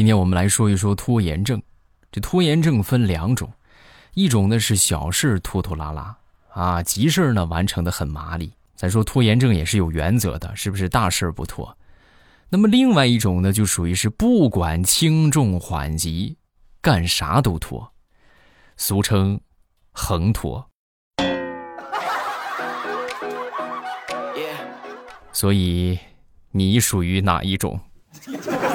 今天我们来说一说拖延症。这拖延症分两种，一种呢是小事拖拖拉拉啊，急事呢完成的很麻利。咱说拖延症也是有原则的，是不是大事不拖？那么另外一种呢，就属于是不管轻重缓急，干啥都拖，俗称横拖。所以你属于哪一种？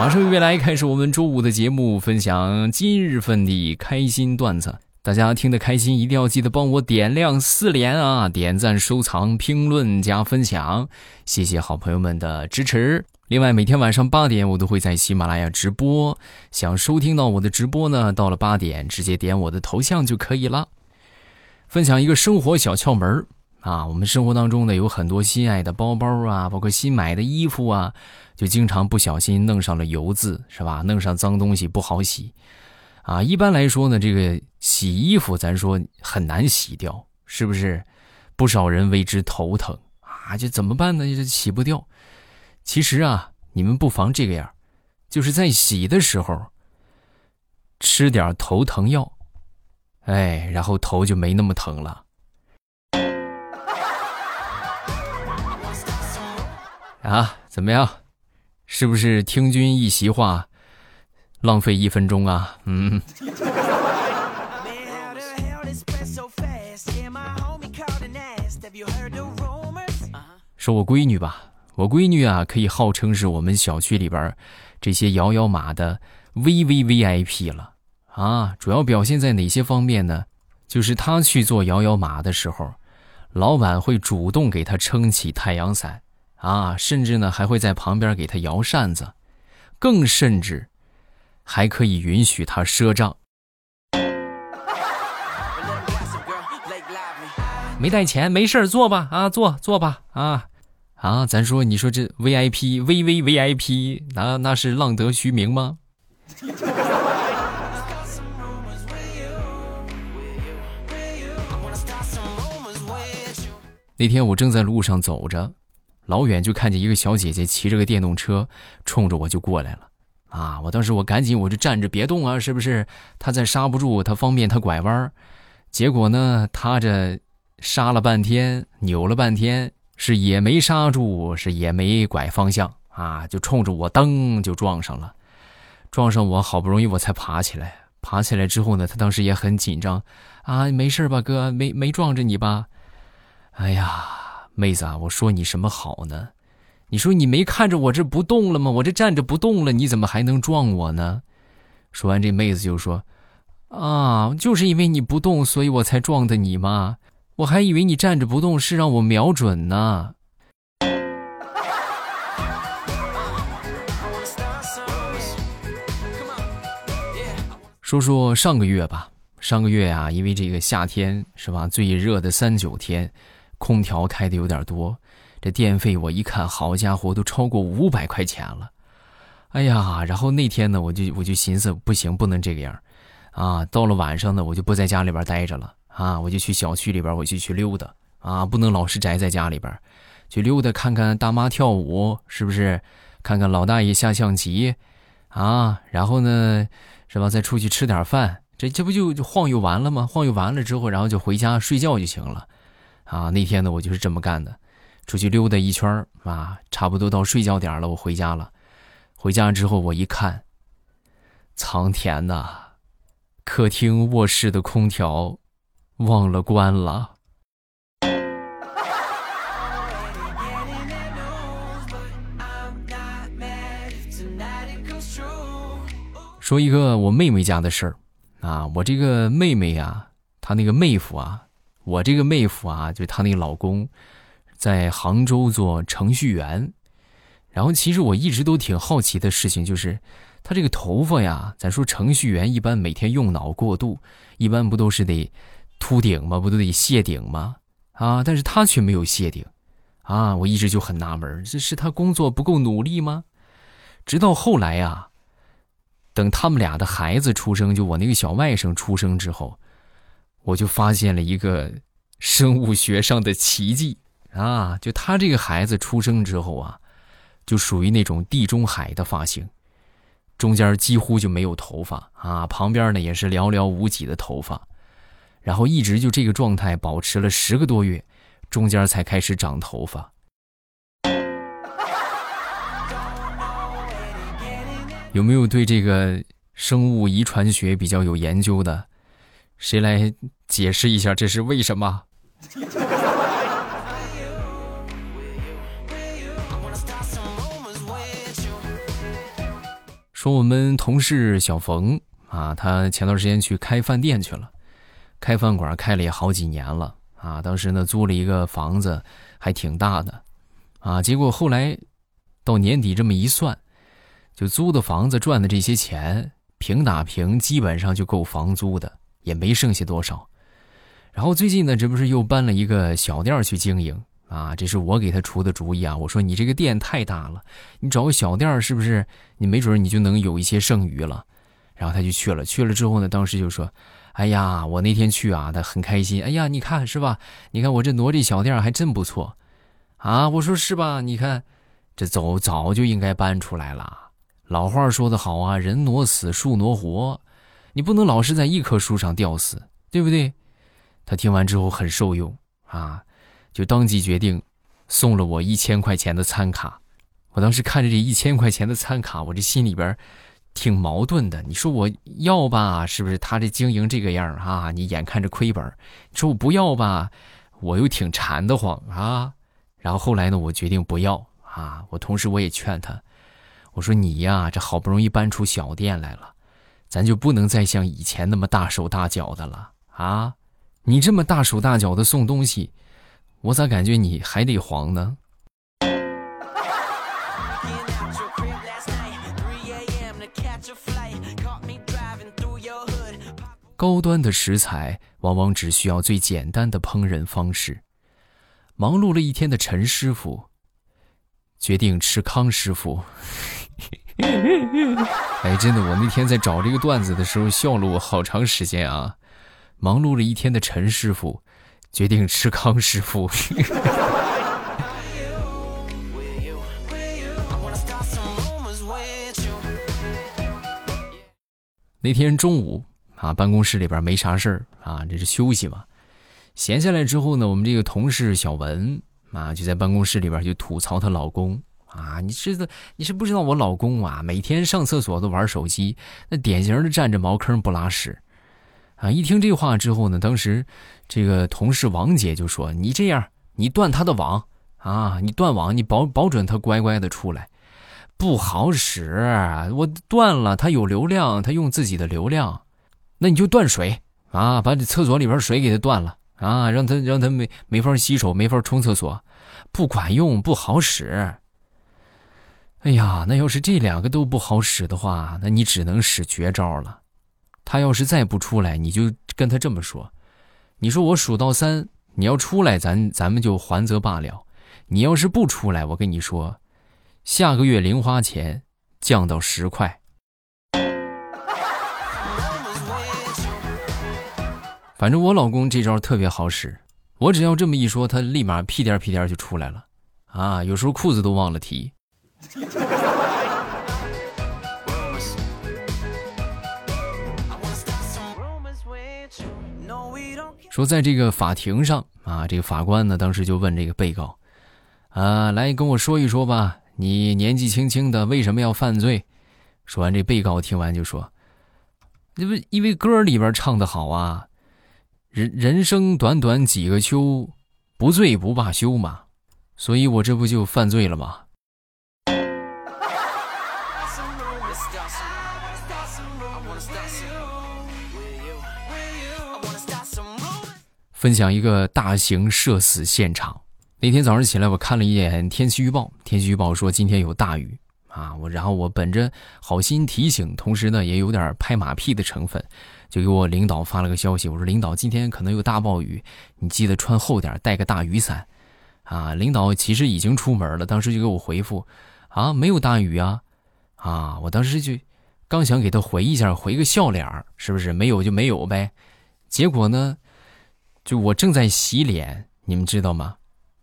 马上又来开始我们周五的节目，分享今日份的开心段子。大家听得开心，一定要记得帮我点亮四连啊！点赞、收藏、评论加分享，谢谢好朋友们的支持。另外，每天晚上八点我都会在喜马拉雅直播，想收听到我的直播呢，到了八点直接点我的头像就可以了。分享一个生活小窍门啊，我们生活当中呢有很多心爱的包包啊，包括新买的衣服啊。就经常不小心弄上了油渍，是吧？弄上脏东西不好洗，啊，一般来说呢，这个洗衣服咱说很难洗掉，是不是？不少人为之头疼啊，这怎么办呢？这洗不掉。其实啊，你们不妨这个样，就是在洗的时候吃点头疼药，哎，然后头就没那么疼了。啊，怎么样？是不是听君一席话，浪费一分钟啊？嗯。说我闺女吧，我闺女啊，可以号称是我们小区里边这些摇摇马的 VVVIP 了啊！主要表现在哪些方面呢？就是她去做摇摇马的时候，老板会主动给她撑起太阳伞。啊，甚至呢还会在旁边给他摇扇子，更甚至，还可以允许他赊账。没带钱，没事儿坐吧，啊，坐坐吧，啊，啊，咱说，你说这 VIP，V V VIP，那那是浪得虚名吗？那天我正在路上走着。老远就看见一个小姐姐骑着个电动车，冲着我就过来了，啊！我当时我赶紧我就站着别动啊，是不是？她再刹不住，她方便她拐弯结果呢，她这刹了半天，扭了半天，是也没刹住，是也没拐方向啊，就冲着我噔就撞上了。撞上我好不容易我才爬起来，爬起来之后呢，她当时也很紧张，啊，没事吧，哥？没没撞着你吧？哎呀！妹子啊，我说你什么好呢？你说你没看着我这不动了吗？我这站着不动了，你怎么还能撞我呢？说完，这妹子就说：“啊，就是因为你不动，所以我才撞的你嘛。我还以为你站着不动是让我瞄准呢。”说说上个月吧，上个月呀，因为这个夏天是吧，最热的三九天。空调开的有点多，这电费我一看，好家伙，都超过五百块钱了。哎呀，然后那天呢，我就我就寻思，不行，不能这个样啊！到了晚上呢，我就不在家里边待着了啊，我就去小区里边，我就去溜达啊，不能老是宅在家里边，去溜达看看大妈跳舞，是不是？看看老大爷下象棋，啊，然后呢，是吧？再出去吃点饭，这这不就就晃悠完了吗？晃悠完了之后，然后就回家睡觉就行了。啊，那天呢，我就是这么干的，出去溜达一圈啊，差不多到睡觉点了，我回家了。回家之后，我一看，苍天呐，客厅、卧室的空调忘了关了。说一个我妹妹家的事儿啊，我这个妹妹呀，她那个妹夫啊。我这个妹夫啊，就她那个老公，在杭州做程序员。然后，其实我一直都挺好奇的事情，就是他这个头发呀，咱说程序员一般每天用脑过度，一般不都是得秃顶吗？不都得谢顶吗？啊，但是他却没有谢顶，啊，我一直就很纳闷，这是他工作不够努力吗？直到后来呀，等他们俩的孩子出生，就我那个小外甥出生之后。我就发现了一个生物学上的奇迹啊！就他这个孩子出生之后啊，就属于那种地中海的发型，中间几乎就没有头发啊，旁边呢也是寥寥无几的头发，然后一直就这个状态保持了十个多月，中间才开始长头发。有没有对这个生物遗传学比较有研究的？谁来解释一下这是为什么？说我们同事小冯啊，他前段时间去开饭店去了，开饭馆开了也好几年了啊。当时呢租了一个房子，还挺大的啊。结果后来到年底这么一算，就租的房子赚的这些钱，平打平基本上就够房租的，也没剩下多少。然后最近呢，这不是又搬了一个小店去经营。啊，这是我给他出的主意啊！我说你这个店太大了，你找个小店是不是？你没准你就能有一些剩余了。然后他就去了，去了之后呢，当时就说：“哎呀，我那天去啊，他很开心。哎呀，你看是吧？你看我这挪这小店还真不错，啊！我说是吧？你看，这早早就应该搬出来了。老话说得好啊，人挪死，树挪活，你不能老是在一棵树上吊死，对不对？”他听完之后很受用啊。就当即决定，送了我一千块钱的餐卡。我当时看着这一千块钱的餐卡，我这心里边挺矛盾的。你说我要吧，是不是他这经营这个样啊？你眼看着亏本；你说我不要吧，我又挺馋得慌啊。然后后来呢，我决定不要啊。我同时我也劝他，我说你呀，这好不容易搬出小店来了，咱就不能再像以前那么大手大脚的了啊！你这么大手大脚的送东西。我咋感觉你还得黄呢？高端的食材往往只需要最简单的烹饪方式。忙碌了一天的陈师傅决定吃康师傅。哎，真的，我那天在找这个段子的时候笑了我好长时间啊！忙碌了一天的陈师傅。决定吃康师傅。那天中午啊，办公室里边没啥事儿啊，这是休息嘛。闲下来之后呢，我们这个同事小文啊，就在办公室里边就吐槽她老公啊，你知道你是不知道我老公啊，每天上厕所都玩手机，那典型的占着茅坑不拉屎。啊！一听这话之后呢，当时这个同事王姐就说：“你这样，你断他的网啊！你断网，你保保准他乖乖的出来。不好使，我断了，他有流量，他用自己的流量，那你就断水啊！把你厕所里边水给他断了啊！让他让他没没法洗手，没法冲厕所，不管用，不好使。哎呀，那要是这两个都不好使的话，那你只能使绝招了。”他要是再不出来，你就跟他这么说：“你说我数到三，你要出来，咱咱们就还则罢了。你要是不出来，我跟你说，下个月零花钱降到十块。反正我老公这招特别好使，我只要这么一说，他立马屁颠屁颠就出来了。啊，有时候裤子都忘了提。” 说，在这个法庭上啊，这个法官呢，当时就问这个被告：“啊，来跟我说一说吧，你年纪轻轻的为什么要犯罪？”说完，这被告听完就说：“这不因为歌里边唱的好啊，人人生短短几个秋，不醉不罢休嘛，所以我这不就犯罪了吗？”分享一个大型社死现场。那天早上起来，我看了一眼天气预报，天气预报说今天有大雨啊。我然后我本着好心提醒，同时呢也有点拍马屁的成分，就给我领导发了个消息。我说领导，今天可能有大暴雨，你记得穿厚点，带个大雨伞啊。领导其实已经出门了，当时就给我回复啊，没有大雨啊啊。我当时就刚想给他回一下，回个笑脸是不是？没有就没有呗。结果呢？就我正在洗脸，你们知道吗？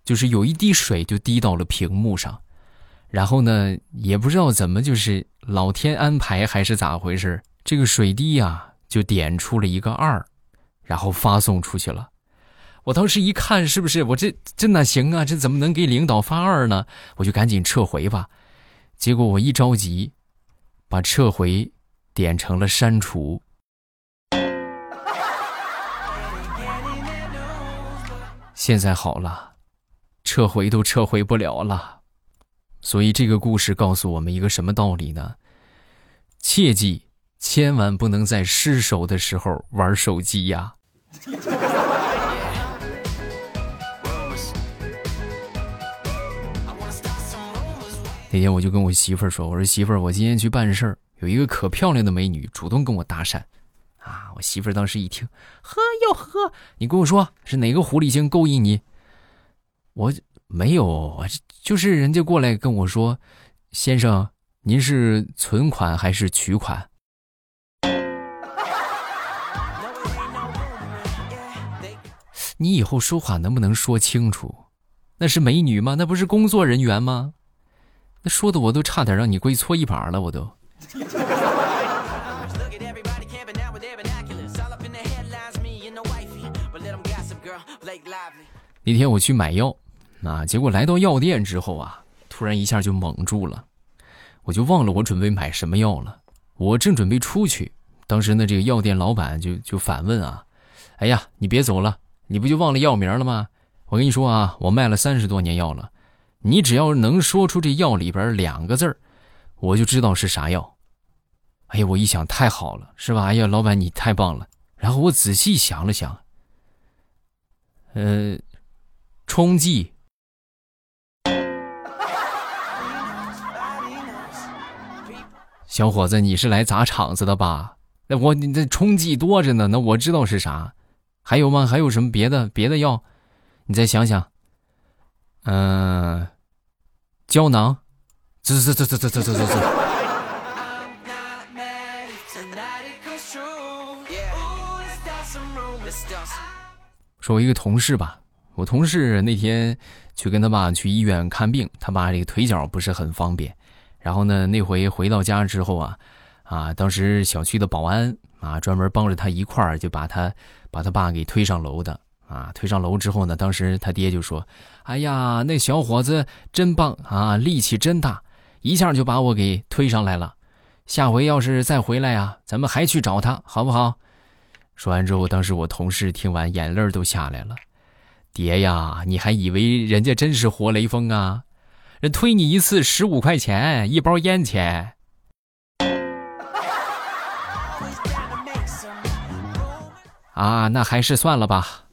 就是有一滴水就滴到了屏幕上，然后呢，也不知道怎么，就是老天安排还是咋回事，这个水滴呀就点出了一个二，然后发送出去了。我当时一看，是不是我这这哪行啊？这怎么能给领导发二呢？我就赶紧撤回吧。结果我一着急，把撤回点成了删除。现在好了，撤回都撤回不了了。所以这个故事告诉我们一个什么道理呢？切记，千万不能在失手的时候玩手机呀！那天我就跟我媳妇儿说：“我说媳妇儿，我今天去办事儿，有一个可漂亮的美女主动跟我搭讪。”啊，我媳妇儿当时一听，呵哟呵，你跟我说是哪个狐狸精勾引你？我没有，就是人家过来跟我说：“先生，您是存款还是取款？”你以后说话能不能说清楚？那是美女吗？那不是工作人员吗？说的我都差点让你跪搓衣板了，我都。那天我去买药，啊，结果来到药店之后啊，突然一下就懵住了，我就忘了我准备买什么药了。我正准备出去，当时呢，这个药店老板就就反问啊：“哎呀，你别走了，你不就忘了药名了吗？我跟你说啊，我卖了三十多年药了。”你只要能说出这药里边两个字儿，我就知道是啥药。哎呀，我一想太好了，是吧？哎呀，老板你太棒了。然后我仔细想了想，呃，冲剂。小伙子，你是来砸场子的吧？那我你这冲剂多着呢，那我知道是啥。还有吗？还有什么别的别的药？你再想想。嗯，胶囊，滋滋滋滋滋滋滋滋。说，我一个同事吧，我同事那天去跟他爸去医院看病，他爸这个腿脚不是很方便。然后呢，那回回到家之后啊，啊，当时小区的保安啊，专门帮着他一块儿就把他把他爸给推上楼的。啊，推上楼之后呢，当时他爹就说：“哎呀，那小伙子真棒啊，力气真大，一下就把我给推上来了。下回要是再回来呀，咱们还去找他，好不好？”说完之后，当时我同事听完，眼泪都下来了。爹呀，你还以为人家真是活雷锋啊？人推你一次十五块钱一包烟钱。啊，那还是算了吧。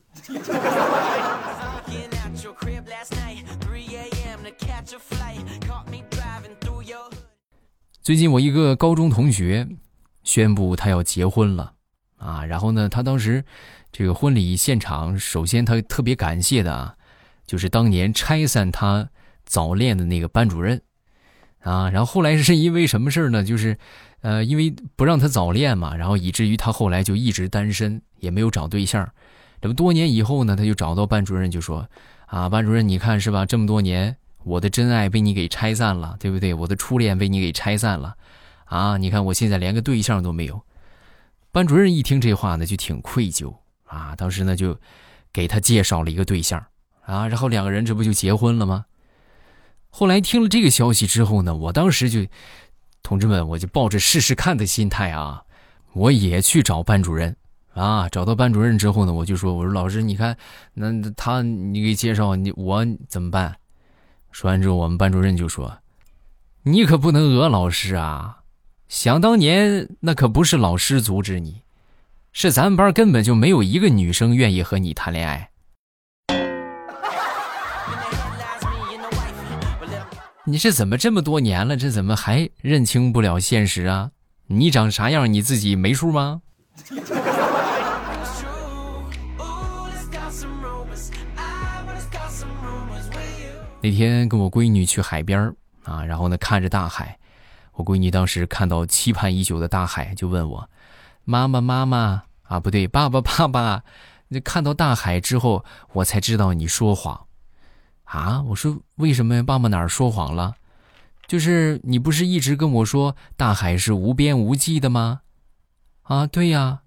最近我一个高中同学宣布他要结婚了啊，然后呢，他当时这个婚礼现场，首先他特别感谢的啊，就是当年拆散他早恋的那个班主任啊，然后后来是因为什么事呢？就是呃，因为不让他早恋嘛，然后以至于他后来就一直单身，也没有找对象。这么多年以后呢，他就找到班主任就说啊，班主任你看是吧？这么多年。我的真爱被你给拆散了，对不对？我的初恋被你给拆散了，啊！你看我现在连个对象都没有。班主任一听这话呢，就挺愧疚啊。当时呢，就给他介绍了一个对象啊，然后两个人这不就结婚了吗？后来听了这个消息之后呢，我当时就，同志们，我就抱着试试看的心态啊，我也去找班主任啊。找到班主任之后呢，我就说：“我说老师，你看，那他你给介绍你我怎么办？”说完之后，我们班主任就说：“你可不能讹老师啊！想当年，那可不是老师阻止你，是咱们班根本就没有一个女生愿意和你谈恋爱。你是怎么这么多年了，这怎么还认清不了现实啊？你长啥样，你自己没数吗？”那天跟我闺女去海边啊，然后呢看着大海，我闺女当时看到期盼已久的大海，就问我：“妈妈妈妈啊，不对，爸爸爸爸，那看到大海之后，我才知道你说谎，啊？”我说：“为什么？爸爸哪儿说谎了？”就是你不是一直跟我说大海是无边无际的吗？啊，对呀。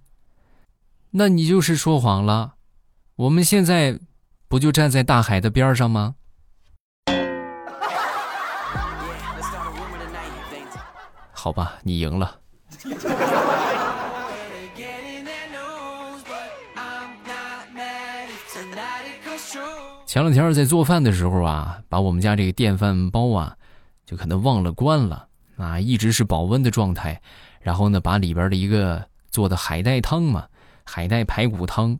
那你就是说谎了。我们现在不就站在大海的边上吗？好吧，你赢了。前两天在做饭的时候啊，把我们家这个电饭煲啊，就可能忘了关了啊，一直是保温的状态。然后呢，把里边的一个做的海带汤嘛，海带排骨汤，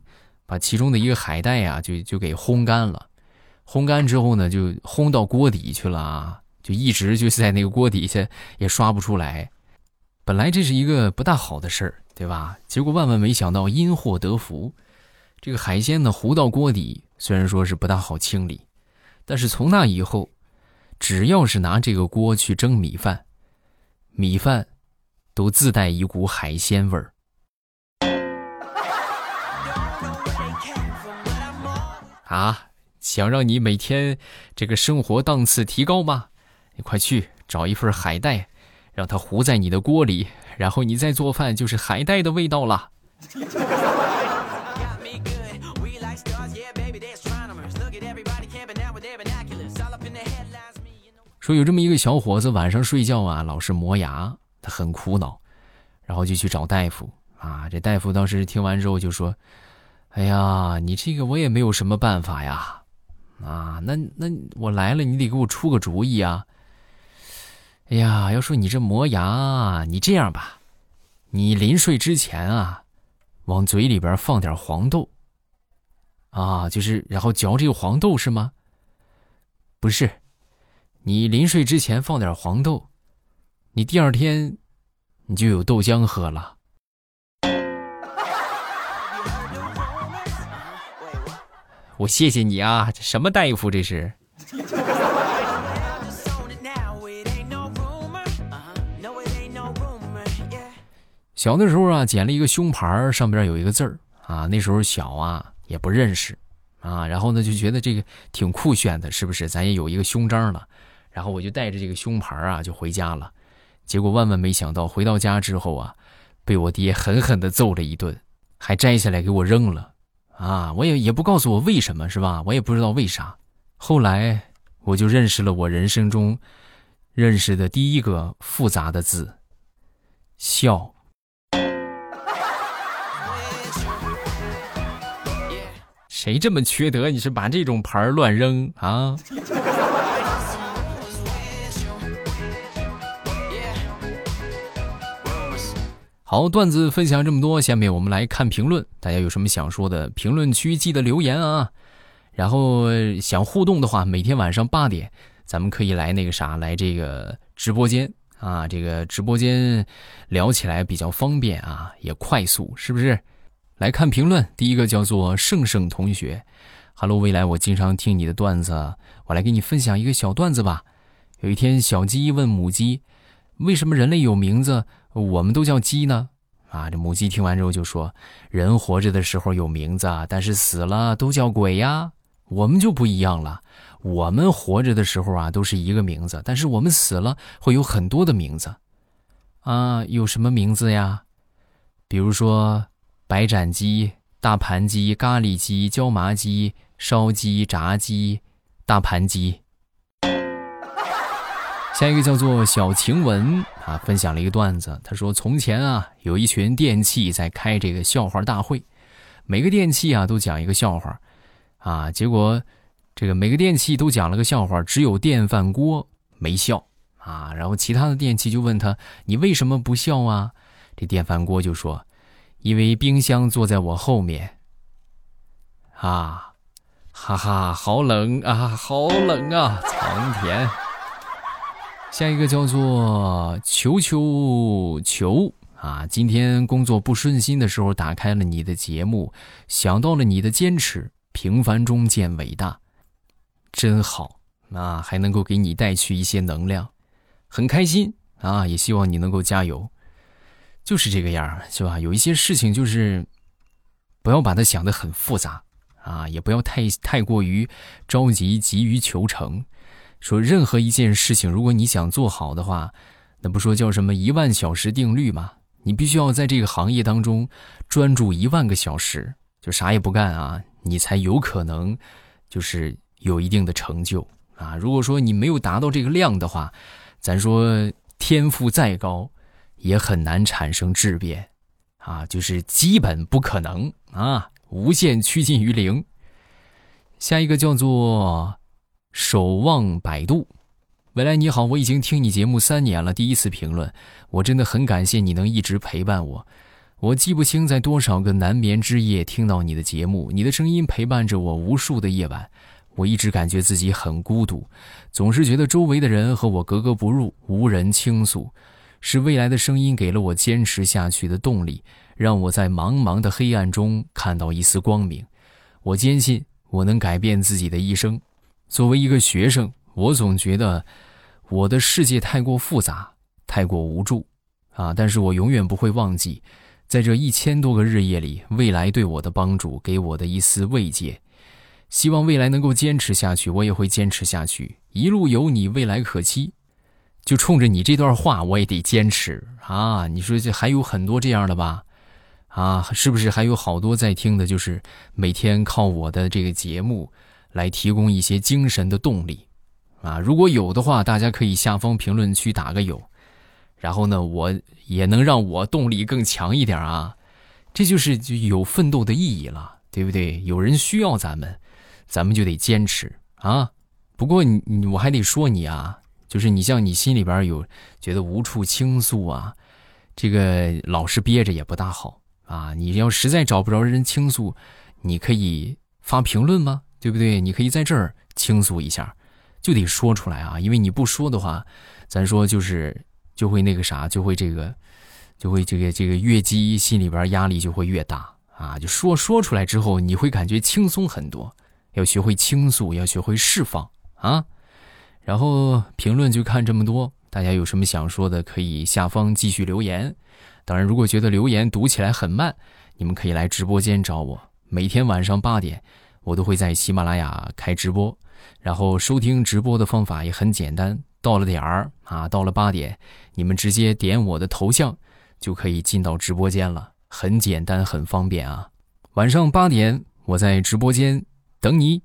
把其中的一个海带啊，就就给烘干了。烘干之后呢，就烘到锅底去了啊，就一直就是在那个锅底下也刷不出来。本来这是一个不大好的事儿，对吧？结果万万没想到，因祸得福。这个海鲜呢，糊到锅底，虽然说是不大好清理，但是从那以后，只要是拿这个锅去蒸米饭，米饭都自带一股海鲜味儿。啊，想让你每天这个生活档次提高吗？你快去找一份海带，让它糊在你的锅里，然后你再做饭就是海带的味道了。说有这么一个小伙子，晚上睡觉啊，老是磨牙，他很苦恼，然后就去找大夫啊。这大夫当时听完之后就说：“哎呀，你这个我也没有什么办法呀，啊，那那我来了，你得给我出个主意啊。哎呀，要说你这磨牙，你这样吧，你临睡之前啊，往嘴里边放点黄豆，啊，就是然后嚼这个黄豆是吗？不是。”你临睡之前放点黄豆，你第二天你就有豆浆喝了。我谢谢你啊，这什么大夫这是？小的时候啊，捡了一个胸牌，上边有一个字儿啊，那时候小啊，也不认识啊，然后呢就觉得这个挺酷炫的，是不是？咱也有一个胸章了。然后我就带着这个胸牌啊，就回家了。结果万万没想到，回到家之后啊，被我爹狠狠的揍了一顿，还摘下来给我扔了。啊，我也也不告诉我为什么，是吧？我也不知道为啥。后来我就认识了我人生中认识的第一个复杂的字——笑。谁这么缺德？你是把这种牌乱扔啊？好，段子分享这么多，下面我们来看评论。大家有什么想说的，评论区记得留言啊。然后想互动的话，每天晚上八点，咱们可以来那个啥，来这个直播间啊。这个直播间聊起来比较方便啊，也快速，是不是？来看评论，第一个叫做盛盛同学，Hello，未来我经常听你的段子，我来给你分享一个小段子吧。有一天，小鸡问母鸡，为什么人类有名字？我们都叫鸡呢，啊！这母鸡听完之后就说：“人活着的时候有名字，但是死了都叫鬼呀。我们就不一样了，我们活着的时候啊都是一个名字，但是我们死了会有很多的名字，啊，有什么名字呀？比如说白斩鸡、大盘鸡、咖喱鸡、椒麻鸡、烧鸡、炸鸡、大盘鸡。”下一个叫做小晴雯啊，分享了一个段子。他说：“从前啊，有一群电器在开这个笑话大会，每个电器啊都讲一个笑话，啊，结果这个每个电器都讲了个笑话，只有电饭锅没笑啊。然后其他的电器就问他：你为什么不笑啊？这电饭锅就说：因为冰箱坐在我后面。啊，哈哈，好冷啊，好冷啊，苍天。”下一个叫做球球球啊！今天工作不顺心的时候，打开了你的节目，想到了你的坚持，平凡中见伟大，真好啊！还能够给你带去一些能量，很开心啊！也希望你能够加油，就是这个样是吧？有一些事情就是不要把它想得很复杂啊，也不要太太过于着急，急于求成。说任何一件事情，如果你想做好的话，那不说叫什么一万小时定律吗？你必须要在这个行业当中专注一万个小时，就啥也不干啊，你才有可能就是有一定的成就啊。如果说你没有达到这个量的话，咱说天赋再高，也很难产生质变啊，就是基本不可能啊，无限趋近于零。下一个叫做守望百度。未来你好，我已经听你节目三年了，第一次评论，我真的很感谢你能一直陪伴我。我记不清在多少个难眠之夜听到你的节目，你的声音陪伴着我无数的夜晚。我一直感觉自己很孤独，总是觉得周围的人和我格格不入，无人倾诉。是未来的声音给了我坚持下去的动力，让我在茫茫的黑暗中看到一丝光明。我坚信我能改变自己的一生。作为一个学生，我总觉得。我的世界太过复杂，太过无助，啊！但是我永远不会忘记，在这一千多个日夜里，未来对我的帮助，给我的一丝慰藉。希望未来能够坚持下去，我也会坚持下去。一路有你，未来可期。就冲着你这段话，我也得坚持啊！你说这还有很多这样的吧？啊，是不是还有好多在听的，就是每天靠我的这个节目来提供一些精神的动力？啊，如果有的话，大家可以下方评论区打个有，然后呢，我也能让我动力更强一点啊，这就是就有奋斗的意义了，对不对？有人需要咱们，咱们就得坚持啊。不过你你我还得说你啊，就是你像你心里边有觉得无处倾诉啊，这个老是憋着也不大好啊。你要实在找不着人倾诉，你可以发评论吗？对不对？你可以在这儿倾诉一下。就得说出来啊，因为你不说的话，咱说就是就会那个啥，就会这个，就会这个这个越积心里边压力就会越大啊。就说说出来之后，你会感觉轻松很多。要学会倾诉，要学会释放啊。然后评论就看这么多，大家有什么想说的，可以下方继续留言。当然，如果觉得留言读起来很慢，你们可以来直播间找我。每天晚上八点，我都会在喜马拉雅开直播。然后收听直播的方法也很简单，到了点儿啊，到了八点，你们直接点我的头像，就可以进到直播间了，很简单，很方便啊。晚上八点，我在直播间等你。